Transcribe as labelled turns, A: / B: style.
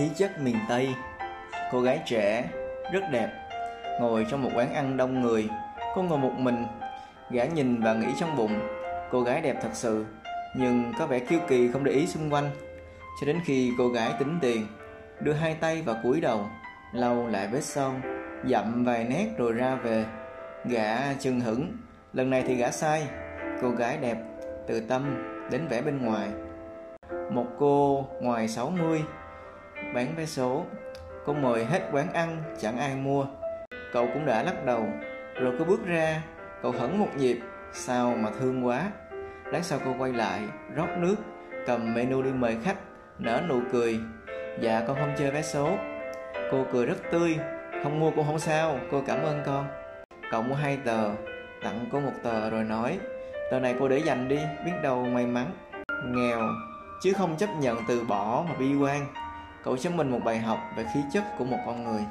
A: khí chất miền Tây. Cô gái trẻ, rất đẹp Ngồi trong một quán ăn đông người. Cô ngồi một mình Gã nhìn và nghĩ trong bụng Cô gái đẹp thật sự Nhưng có vẻ kiêu kỳ không để ý xung quanh. Cho đến khi cô gái tính tiền Đưa hai tay vào cúi đầu Lau lại vết son Dặm vài nét rồi ra về. Gã chừng hững Lần này thì gã sai. Cô gái đẹp Từ tâm đến vẻ bên ngoài. Một cô ngoài 60 Bán vé số. Cô mời hết quán ăn, Chẳng ai mua. Cậu cũng đã lắc đầu, Rồi cô bước ra. Cậu hẳn một nhịp, Sao mà thương quá. Lát sau cô quay lại, Rót nước, Cầm menu đi mời khách, Nở nụ cười. Dạ con không chơi vé số. Cô cười rất tươi. Không mua cũng không sao, Cô cảm ơn con. Cậu mua hai tờ, Tặng cô một tờ rồi nói, Tờ này cô để dành đi, Biết đâu may mắn. Nghèo, Chứ không chấp nhận từ bỏ mà bi quan. Cậu cho mình một bài học về khí chất của một con người.